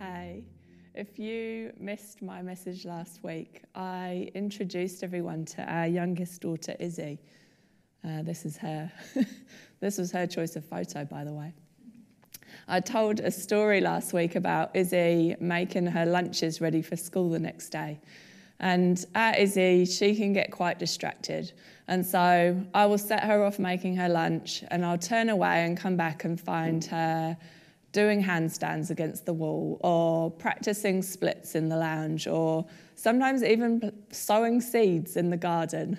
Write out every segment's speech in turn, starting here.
Hey, if you missed my message last week, I introduced everyone to our youngest daughter, Izzy. Uh, this is her. this was her choice of photo, by the way. I told a story last week about Izzy making her lunches ready for school the next day. And at Izzy, she can get quite distracted. And so I will set her off making her lunch, and I'll turn away and come back and find her doing handstands against the wall or practicing splits in the lounge or sometimes even sowing seeds in the garden.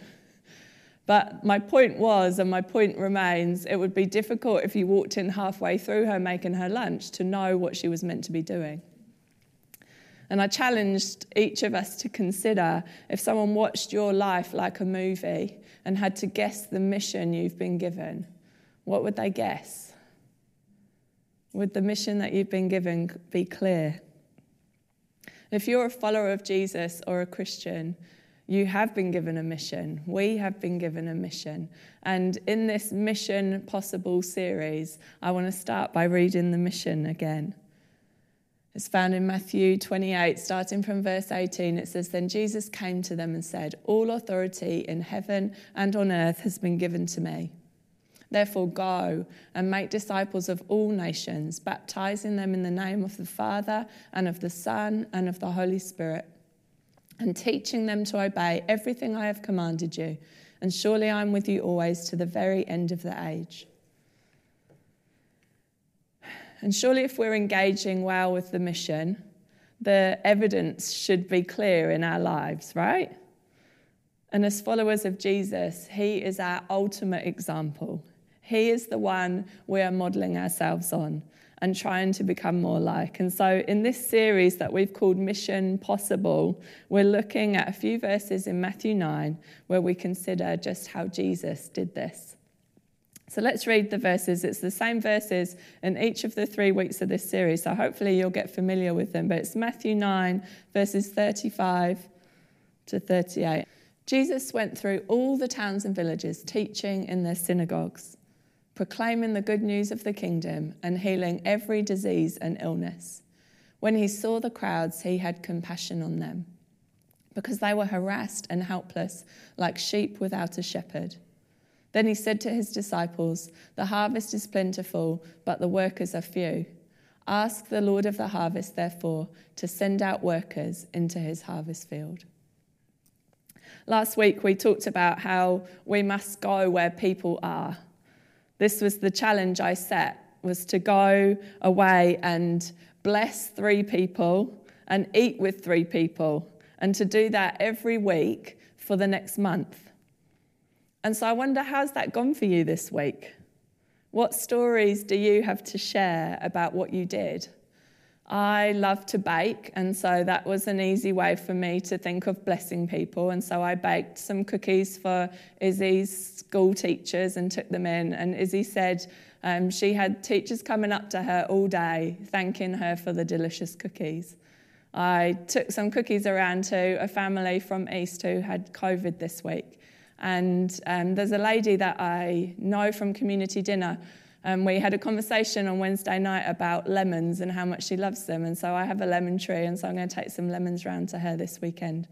But my point was, and my point remains, it would be difficult if you walked in halfway through her making her lunch to know what she was meant to be doing. And I challenged each of us to consider if someone watched your life like a movie and had to guess the mission you've been given, what would they guess? Would the mission that you've been given be clear? If you're a follower of Jesus or a Christian, you have been given a mission. We have been given a mission. And in this Mission Possible series, I want to start by reading the mission again. It's found in Matthew 28, starting from verse 18. It says, Then Jesus came to them and said, All authority in heaven and on earth has been given to me. Therefore, go and make disciples of all nations, baptizing them in the name of the Father and of the Son and of the Holy Spirit, and teaching them to obey everything I have commanded you. And surely I am with you always to the very end of the age. And surely, if we're engaging well with the mission, the evidence should be clear in our lives, right? And as followers of Jesus, He is our ultimate example. He is the one we are modeling ourselves on and trying to become more like. And so, in this series that we've called Mission Possible, we're looking at a few verses in Matthew 9 where we consider just how Jesus did this. So, let's read the verses. It's the same verses in each of the three weeks of this series, so hopefully you'll get familiar with them. But it's Matthew 9, verses 35 to 38. Jesus went through all the towns and villages, teaching in their synagogues proclaiming the good news of the kingdom and healing every disease and illness. When he saw the crowds, he had compassion on them because they were harassed and helpless like sheep without a shepherd. Then he said to his disciples, The harvest is plentiful, but the workers are few. Ask the Lord of the harvest, therefore, to send out workers into his harvest field. Last week, we talked about how we must go where people are this was the challenge I set was to go away and bless three people and eat with three people and to do that every week for the next month. And so I wonder how's that gone for you this week? What stories do you have to share about what you did? I love to bake, and so that was an easy way for me to think of blessing people. And so I baked some cookies for Izzy's school teachers and took them in. And Izzy said um, she had teachers coming up to her all day, thanking her for the delicious cookies. I took some cookies around to a family from East who had COVID this week. And um, there's a lady that I know from community dinner um, we had a conversation on Wednesday night about lemons and how much she loves them. And so I have a lemon tree, and so I'm going to take some lemons round to her this weekend.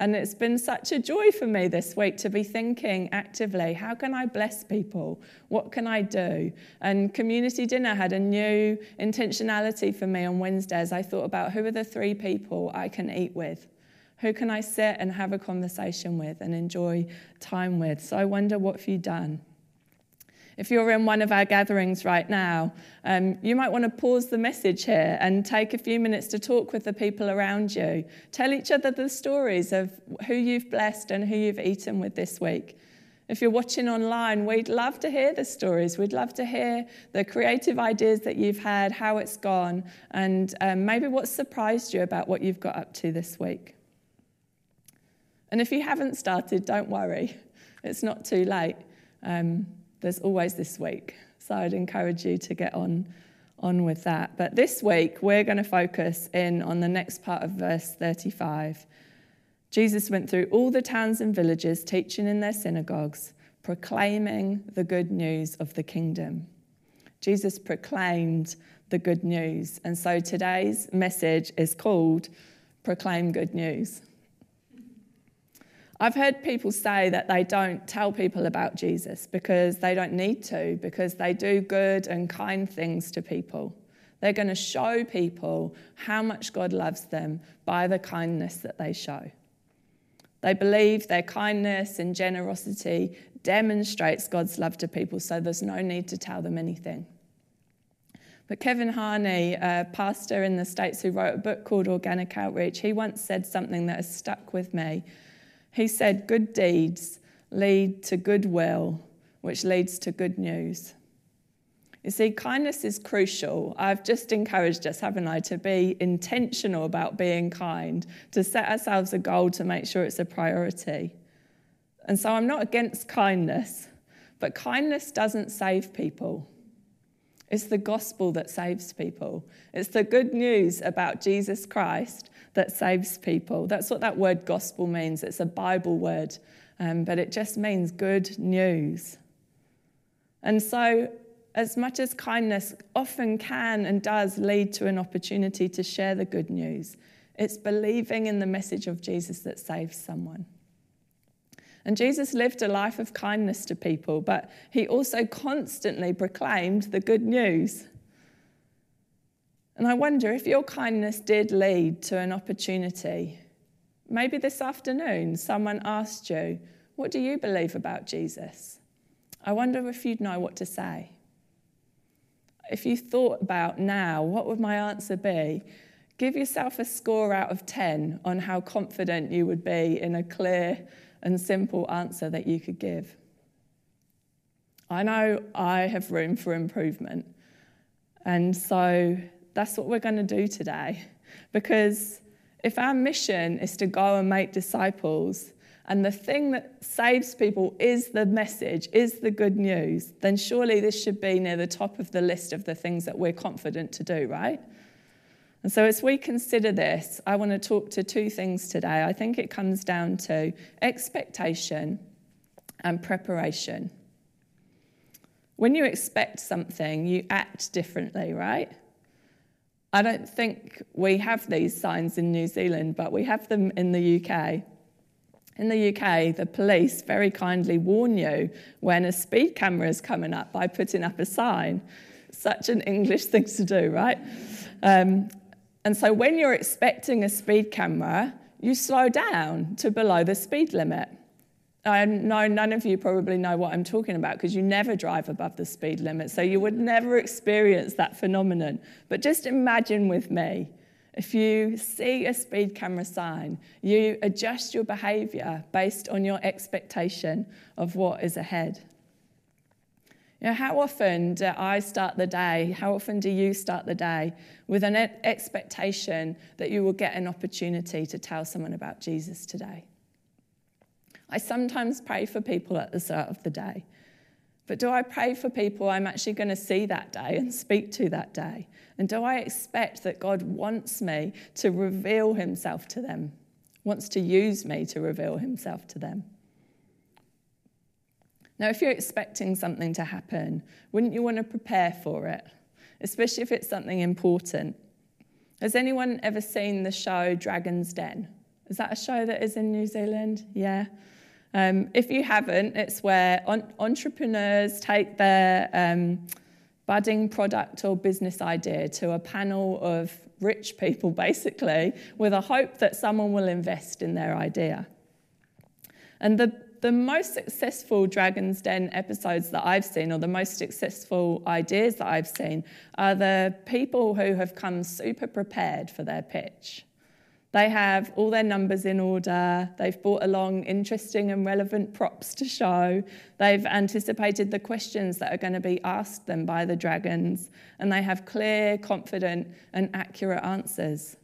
And it's been such a joy for me this week to be thinking actively how can I bless people? What can I do? And community dinner had a new intentionality for me on Wednesdays. I thought about who are the three people I can eat with? Who can I sit and have a conversation with and enjoy time with? So I wonder what have you done? If you're in one of our gatherings right now, um, you might want to pause the message here and take a few minutes to talk with the people around you. Tell each other the stories of who you've blessed and who you've eaten with this week. If you're watching online, we'd love to hear the stories. We'd love to hear the creative ideas that you've had, how it's gone, and um, maybe what surprised you about what you've got up to this week. And if you haven't started, don't worry, it's not too late. Um, there's always this week. So I'd encourage you to get on, on with that. But this week, we're going to focus in on the next part of verse 35. Jesus went through all the towns and villages, teaching in their synagogues, proclaiming the good news of the kingdom. Jesus proclaimed the good news. And so today's message is called Proclaim Good News. I've heard people say that they don't tell people about Jesus because they don't need to, because they do good and kind things to people. They're going to show people how much God loves them by the kindness that they show. They believe their kindness and generosity demonstrates God's love to people, so there's no need to tell them anything. But Kevin Harney, a pastor in the States who wrote a book called Organic Outreach, he once said something that has stuck with me. He said, Good deeds lead to goodwill, which leads to good news. You see, kindness is crucial. I've just encouraged us, haven't I, to be intentional about being kind, to set ourselves a goal to make sure it's a priority. And so I'm not against kindness, but kindness doesn't save people. It's the gospel that saves people. It's the good news about Jesus Christ that saves people. That's what that word gospel means. It's a Bible word, um, but it just means good news. And so, as much as kindness often can and does lead to an opportunity to share the good news, it's believing in the message of Jesus that saves someone. And Jesus lived a life of kindness to people, but he also constantly proclaimed the good news. And I wonder if your kindness did lead to an opportunity. Maybe this afternoon someone asked you, What do you believe about Jesus? I wonder if you'd know what to say. If you thought about now, what would my answer be? Give yourself a score out of 10 on how confident you would be in a clear, and simple answer that you could give. I know I have room for improvement. And so that's what we're going to do today. Because if our mission is to go and make disciples, and the thing that saves people is the message, is the good news, then surely this should be near the top of the list of the things that we're confident to do, right? And so, as we consider this, I want to talk to two things today. I think it comes down to expectation and preparation. When you expect something, you act differently, right? I don't think we have these signs in New Zealand, but we have them in the UK. In the UK, the police very kindly warn you when a speed camera is coming up by putting up a sign. Such an English thing to do, right? Um, and so when you're expecting a speed camera, you slow down to below the speed limit. I know none of you probably know what I'm talking about because you never drive above the speed limit, so you would never experience that phenomenon. But just imagine with me if you see a speed camera sign, you adjust your behavior based on your expectation of what is ahead. You know, how often do I start the day, how often do you start the day with an expectation that you will get an opportunity to tell someone about Jesus today? I sometimes pray for people at the start of the day. But do I pray for people I'm actually going to see that day and speak to that day? And do I expect that God wants me to reveal himself to them, wants to use me to reveal himself to them? Now, if you're expecting something to happen, wouldn't you want to prepare for it, especially if it's something important? Has anyone ever seen the show Dragon's Den? Is that a show that is in New Zealand? Yeah. Um, if you haven't, it's where on- entrepreneurs take their um, budding product or business idea to a panel of rich people, basically, with a hope that someone will invest in their idea. And the the most successful Dragon's Den episodes that I've seen, or the most successful ideas that I've seen, are the people who have come super prepared for their pitch. They have all their numbers in order. They've brought along interesting and relevant props to show. They've anticipated the questions that are going to be asked them by the dragons. And they have clear, confident, and accurate answers.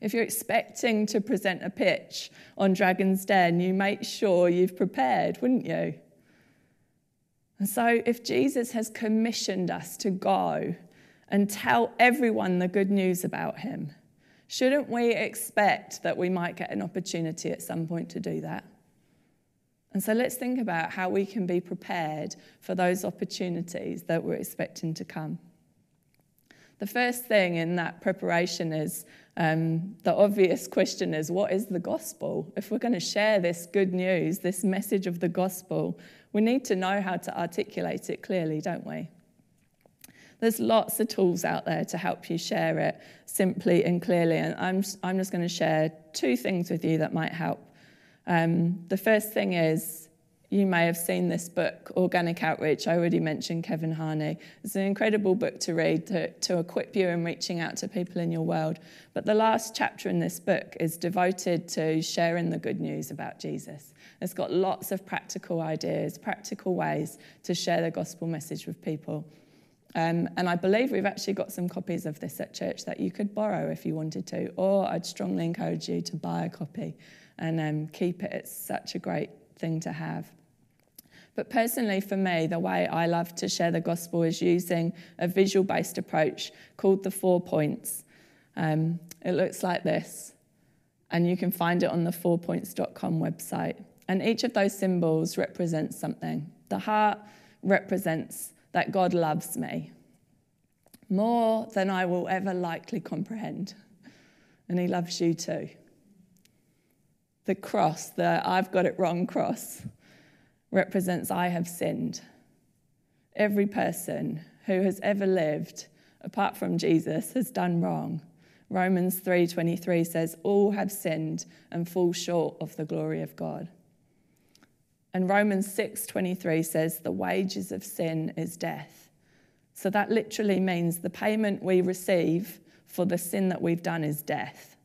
If you're expecting to present a pitch on Dragon's Den, you make sure you've prepared, wouldn't you? And so, if Jesus has commissioned us to go and tell everyone the good news about him, shouldn't we expect that we might get an opportunity at some point to do that? And so let's think about how we can be prepared for those opportunities that we're expecting to come. The first thing in that preparation is um, the obvious question is what is the gospel? If we're going to share this good news, this message of the gospel, we need to know how to articulate it clearly, don't we? There's lots of tools out there to help you share it simply and clearly, and I'm, I'm just going to share two things with you that might help. Um, the first thing is you may have seen this book, Organic Outreach. I already mentioned Kevin Harney. It's an incredible book to read to, to equip you in reaching out to people in your world. But the last chapter in this book is devoted to sharing the good news about Jesus. It's got lots of practical ideas, practical ways to share the gospel message with people. Um, and I believe we've actually got some copies of this at church that you could borrow if you wanted to, or I'd strongly encourage you to buy a copy and um, keep it. It's such a great thing to have. But personally, for me, the way I love to share the gospel is using a visual based approach called the Four Points. Um, it looks like this, and you can find it on the fourpoints.com website. And each of those symbols represents something. The heart represents that God loves me more than I will ever likely comprehend. And He loves you too. The cross, the I've got it wrong cross, represents I have sinned. Every person who has ever lived, apart from Jesus, has done wrong. Romans 3:23 says all have sinned and fall short of the glory of God. And Romans 6:23 says the wages of sin is death. So that literally means the payment we receive for the sin that we've done is death.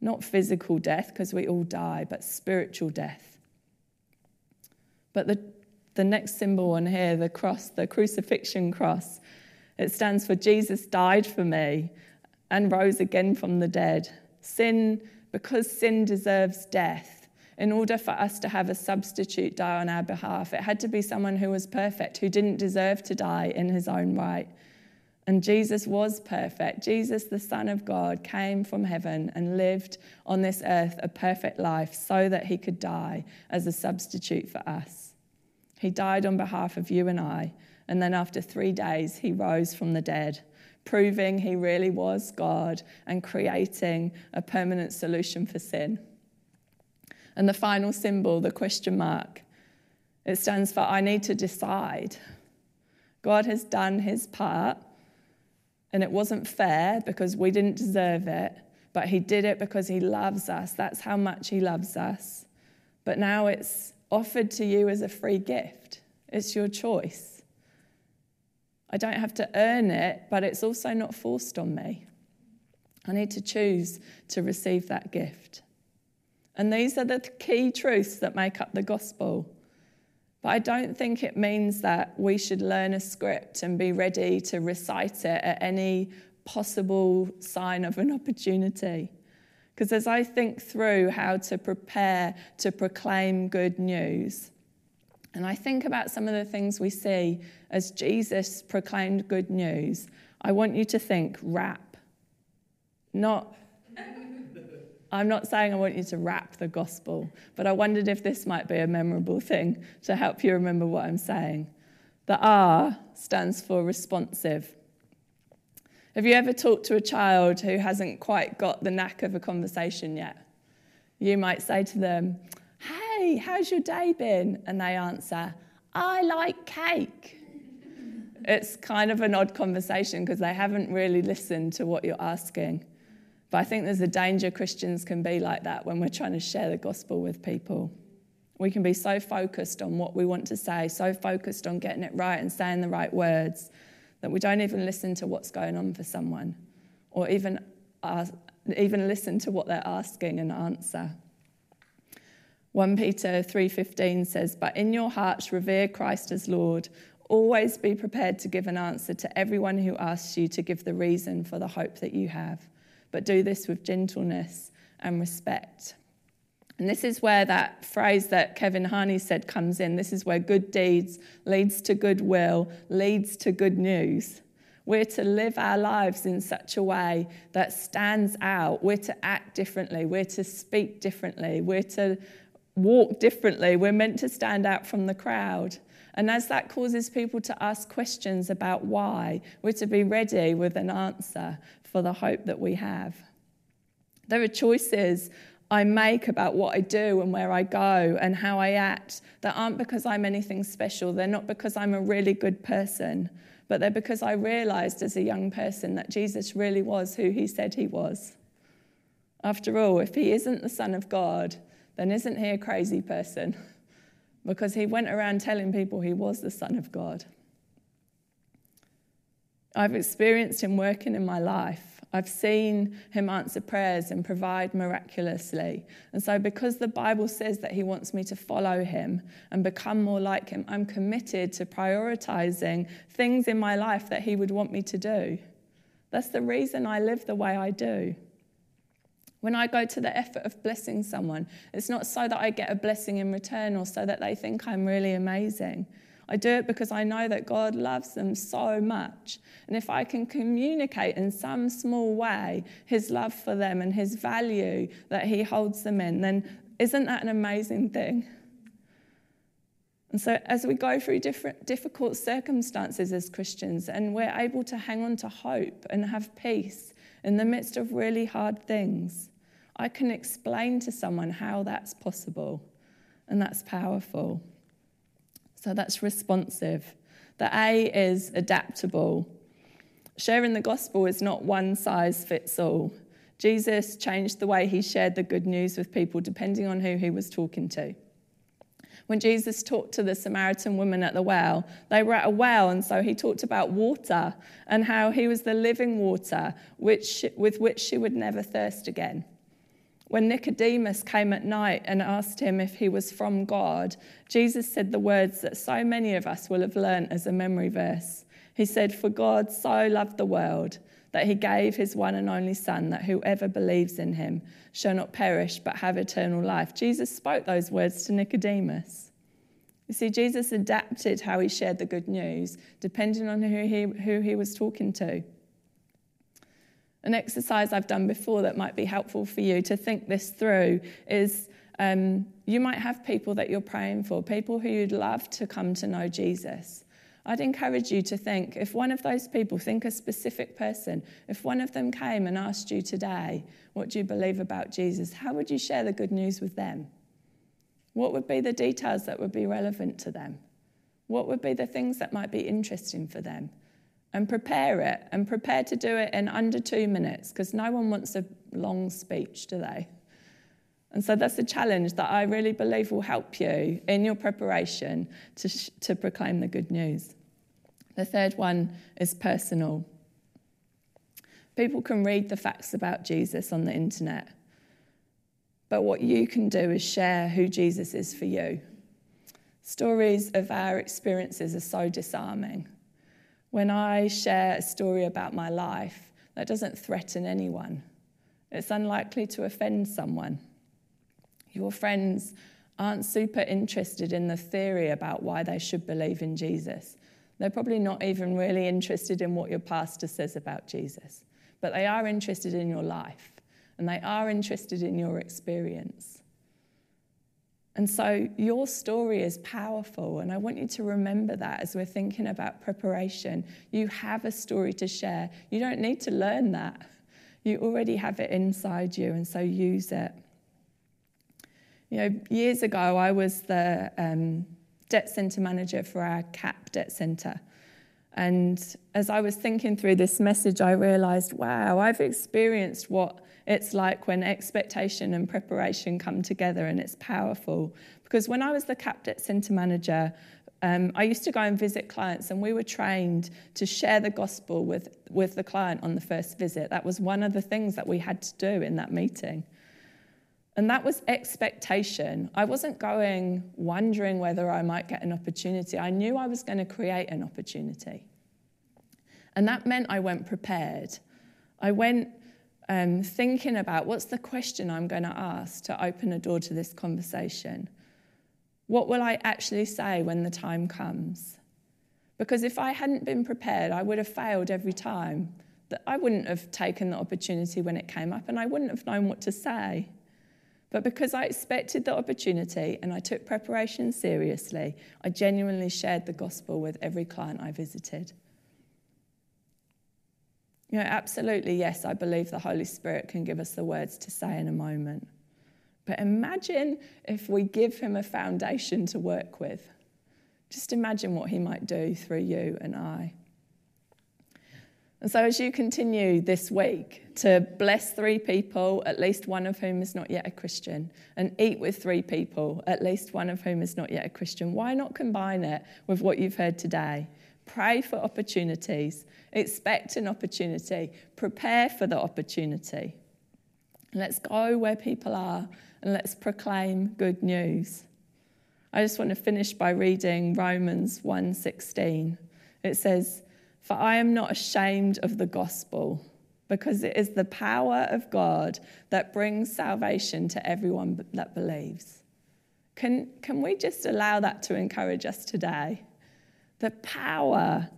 Not physical death because we all die, but spiritual death. But the the next symbol on here, the cross, the crucifixion cross, it stands for Jesus died for me and rose again from the dead. Sin, because sin deserves death, in order for us to have a substitute die on our behalf, it had to be someone who was perfect, who didn't deserve to die in his own right. And Jesus was perfect. Jesus, the Son of God, came from heaven and lived on this earth a perfect life so that he could die as a substitute for us. He died on behalf of you and I. And then after three days, he rose from the dead, proving he really was God and creating a permanent solution for sin. And the final symbol, the question mark, it stands for I need to decide. God has done his part, and it wasn't fair because we didn't deserve it, but he did it because he loves us. That's how much he loves us. But now it's offered to you as a free gift, it's your choice. I don't have to earn it, but it's also not forced on me. I need to choose to receive that gift. And these are the key truths that make up the gospel. But I don't think it means that we should learn a script and be ready to recite it at any possible sign of an opportunity. Because as I think through how to prepare to proclaim good news, and I think about some of the things we see as Jesus proclaimed good news, I want you to think rap, not I'm not saying I want you to rap the gospel, but I wondered if this might be a memorable thing to help you remember what I'm saying. The R stands for responsive. Have you ever talked to a child who hasn't quite got the knack of a conversation yet? You might say to them, Hey, how's your day been? And they answer, I like cake. It's kind of an odd conversation because they haven't really listened to what you're asking. But I think there's a danger Christians can be like that when we're trying to share the gospel with people. We can be so focused on what we want to say, so focused on getting it right and saying the right words, that we don't even listen to what's going on for someone or even, ask, even listen to what they're asking and answer. 1 Peter 3:15 says, "But in your hearts revere Christ as Lord. Always be prepared to give an answer to everyone who asks you to give the reason for the hope that you have." But do this with gentleness and respect. And this is where that phrase that Kevin Harney said comes in. This is where good deeds leads to goodwill, leads to good news. We're to live our lives in such a way that stands out. We're to act differently. We're to speak differently. We're to walk differently. We're meant to stand out from the crowd. And as that causes people to ask questions about why, we're to be ready with an answer for the hope that we have. There are choices I make about what I do and where I go and how I act that aren't because I'm anything special. They're not because I'm a really good person, but they're because I realized as a young person that Jesus really was who he said he was. After all, if he isn't the Son of God, then isn't he a crazy person? because he went around telling people he was the Son of God. I've experienced him working in my life. I've seen him answer prayers and provide miraculously. And so, because the Bible says that he wants me to follow him and become more like him, I'm committed to prioritizing things in my life that he would want me to do. That's the reason I live the way I do. When I go to the effort of blessing someone, it's not so that I get a blessing in return or so that they think I'm really amazing. I do it because I know that God loves them so much. And if I can communicate in some small way his love for them and his value that he holds them in, then isn't that an amazing thing? And so, as we go through different difficult circumstances as Christians, and we're able to hang on to hope and have peace in the midst of really hard things, I can explain to someone how that's possible, and that's powerful. So that's responsive. The A is adaptable. Sharing the gospel is not one size fits all. Jesus changed the way he shared the good news with people depending on who he was talking to. When Jesus talked to the Samaritan woman at the well, they were at a well, and so he talked about water and how he was the living water which, with which she would never thirst again. When Nicodemus came at night and asked him if he was from God, Jesus said the words that so many of us will have learnt as a memory verse. He said, For God so loved the world that he gave his one and only Son, that whoever believes in him shall not perish but have eternal life. Jesus spoke those words to Nicodemus. You see, Jesus adapted how he shared the good news depending on who he, who he was talking to. An exercise I've done before that might be helpful for you to think this through is um, you might have people that you're praying for, people who you'd love to come to know Jesus. I'd encourage you to think if one of those people, think a specific person, if one of them came and asked you today, What do you believe about Jesus? How would you share the good news with them? What would be the details that would be relevant to them? What would be the things that might be interesting for them? And prepare it and prepare to do it in under two minutes because no one wants a long speech, do they? And so that's a challenge that I really believe will help you in your preparation to, sh- to proclaim the good news. The third one is personal. People can read the facts about Jesus on the internet, but what you can do is share who Jesus is for you. Stories of our experiences are so disarming. When I share a story about my life, that doesn't threaten anyone. It's unlikely to offend someone. Your friends aren't super interested in the theory about why they should believe in Jesus. They're probably not even really interested in what your pastor says about Jesus, but they are interested in your life and they are interested in your experience. And so your story is powerful, and I want you to remember that as we're thinking about preparation. You have a story to share. You don't need to learn that, you already have it inside you, and so use it. You know, years ago, I was the um, debt centre manager for our CAP debt centre. And as I was thinking through this message, I realised, wow, I've experienced what it's like when expectation and preparation come together and it's powerful. Because when I was the CAP centre manager, um, I used to go and visit clients, and we were trained to share the gospel with, with the client on the first visit. That was one of the things that we had to do in that meeting. And that was expectation. I wasn't going wondering whether I might get an opportunity. I knew I was going to create an opportunity. And that meant I went prepared. I went um, thinking about what's the question I'm going to ask to open a door to this conversation. What will I actually say when the time comes? Because if I hadn't been prepared, I would have failed every time. I wouldn't have taken the opportunity when it came up, and I wouldn't have known what to say. But because I expected the opportunity and I took preparation seriously, I genuinely shared the gospel with every client I visited. You know, absolutely, yes, I believe the Holy Spirit can give us the words to say in a moment. But imagine if we give him a foundation to work with. Just imagine what he might do through you and I. And so, as you continue this week to bless three people, at least one of whom is not yet a Christian, and eat with three people, at least one of whom is not yet a Christian, why not combine it with what you've heard today? Pray for opportunities, expect an opportunity, prepare for the opportunity. Let's go where people are and let's proclaim good news. I just want to finish by reading Romans 1:16. It says, "For I am not ashamed of the gospel, because it is the power of God that brings salvation to everyone that believes." Can, can we just allow that to encourage us today? The power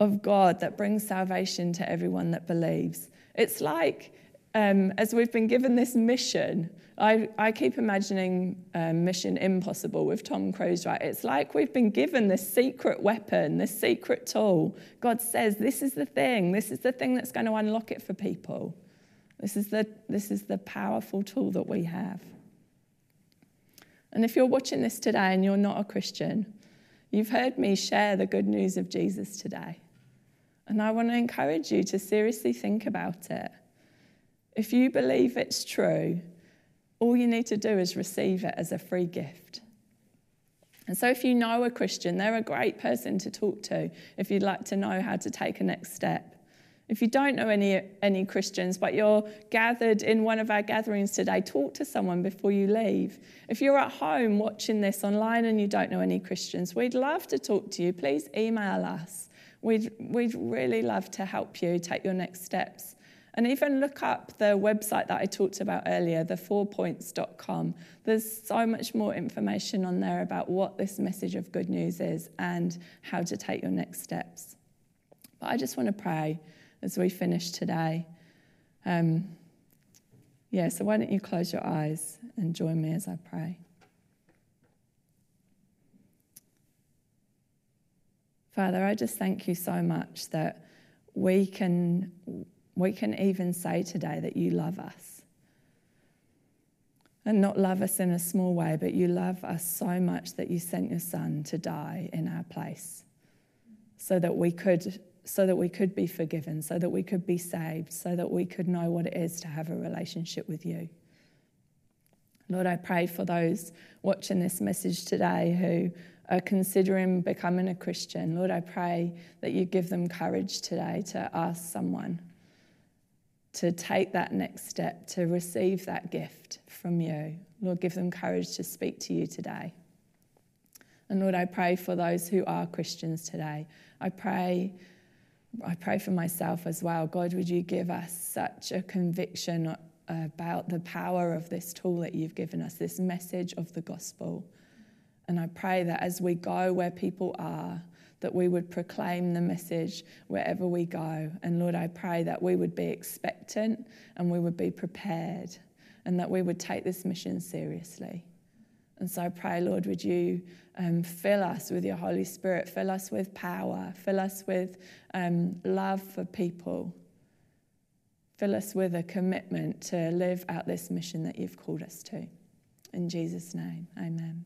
of God that brings salvation to everyone that believes. It's like um, as we've been given this mission, I, I keep imagining um, Mission Impossible with Tom Cruise, right? It's like we've been given this secret weapon, this secret tool. God says, This is the thing, this is the thing that's going to unlock it for people. This is the, this is the powerful tool that we have. And if you're watching this today and you're not a Christian, you've heard me share the good news of Jesus today. And I want to encourage you to seriously think about it. If you believe it's true, all you need to do is receive it as a free gift. And so, if you know a Christian, they're a great person to talk to if you'd like to know how to take a next step. If you don't know any, any Christians, but you're gathered in one of our gatherings today, talk to someone before you leave. If you're at home watching this online and you don't know any Christians, we'd love to talk to you. Please email us. We'd, we'd really love to help you take your next steps and even look up the website that I talked about earlier, the fourpoints.com. There's so much more information on there about what this message of good news is and how to take your next steps. But I just want to pray as we finish today. Um, yeah, so why don't you close your eyes and join me as I pray? Father, I just thank you so much that we can we can even say today that you love us. And not love us in a small way, but you love us so much that you sent your son to die in our place so that we could so that we could be forgiven, so that we could be saved, so that we could know what it is to have a relationship with you. Lord, I pray for those watching this message today who are considering becoming a Christian. Lord, I pray that you give them courage today to ask someone to take that next step, to receive that gift from you. Lord, give them courage to speak to you today. And Lord, I pray for those who are Christians today. I pray, I pray for myself as well. God, would you give us such a conviction about the power of this tool that you've given us, this message of the gospel. And I pray that as we go where people are, that we would proclaim the message wherever we go. And Lord, I pray that we would be expectant and we would be prepared and that we would take this mission seriously. And so I pray, Lord, would you um, fill us with your Holy Spirit, fill us with power, fill us with um, love for people, fill us with a commitment to live out this mission that you've called us to. In Jesus' name, amen.